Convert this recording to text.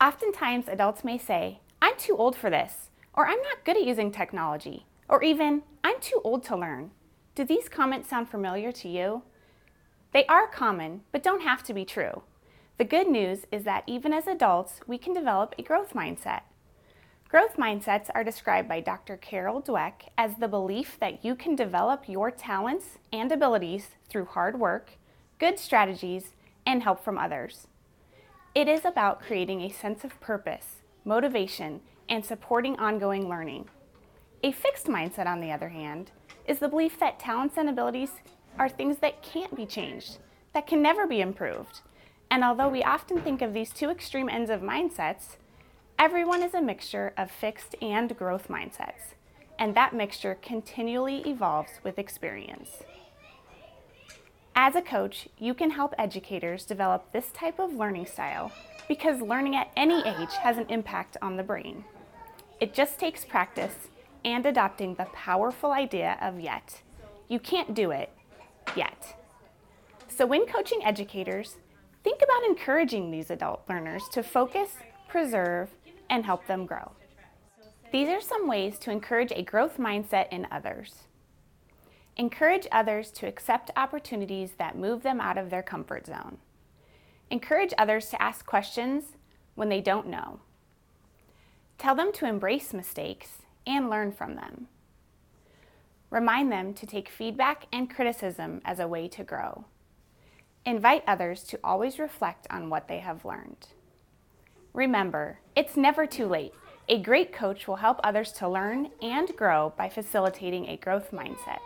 Oftentimes, adults may say, I'm too old for this, or I'm not good at using technology, or even, I'm too old to learn. Do these comments sound familiar to you? They are common, but don't have to be true. The good news is that even as adults, we can develop a growth mindset. Growth mindsets are described by Dr. Carol Dweck as the belief that you can develop your talents and abilities through hard work, good strategies, and help from others. It is about creating a sense of purpose, motivation, and supporting ongoing learning. A fixed mindset, on the other hand, is the belief that talents and abilities are things that can't be changed, that can never be improved. And although we often think of these two extreme ends of mindsets, everyone is a mixture of fixed and growth mindsets, and that mixture continually evolves with experience. As a coach, you can help educators develop this type of learning style because learning at any age has an impact on the brain. It just takes practice and adopting the powerful idea of yet. You can't do it yet. So, when coaching educators, think about encouraging these adult learners to focus, preserve, and help them grow. These are some ways to encourage a growth mindset in others. Encourage others to accept opportunities that move them out of their comfort zone. Encourage others to ask questions when they don't know. Tell them to embrace mistakes and learn from them. Remind them to take feedback and criticism as a way to grow. Invite others to always reflect on what they have learned. Remember, it's never too late. A great coach will help others to learn and grow by facilitating a growth mindset.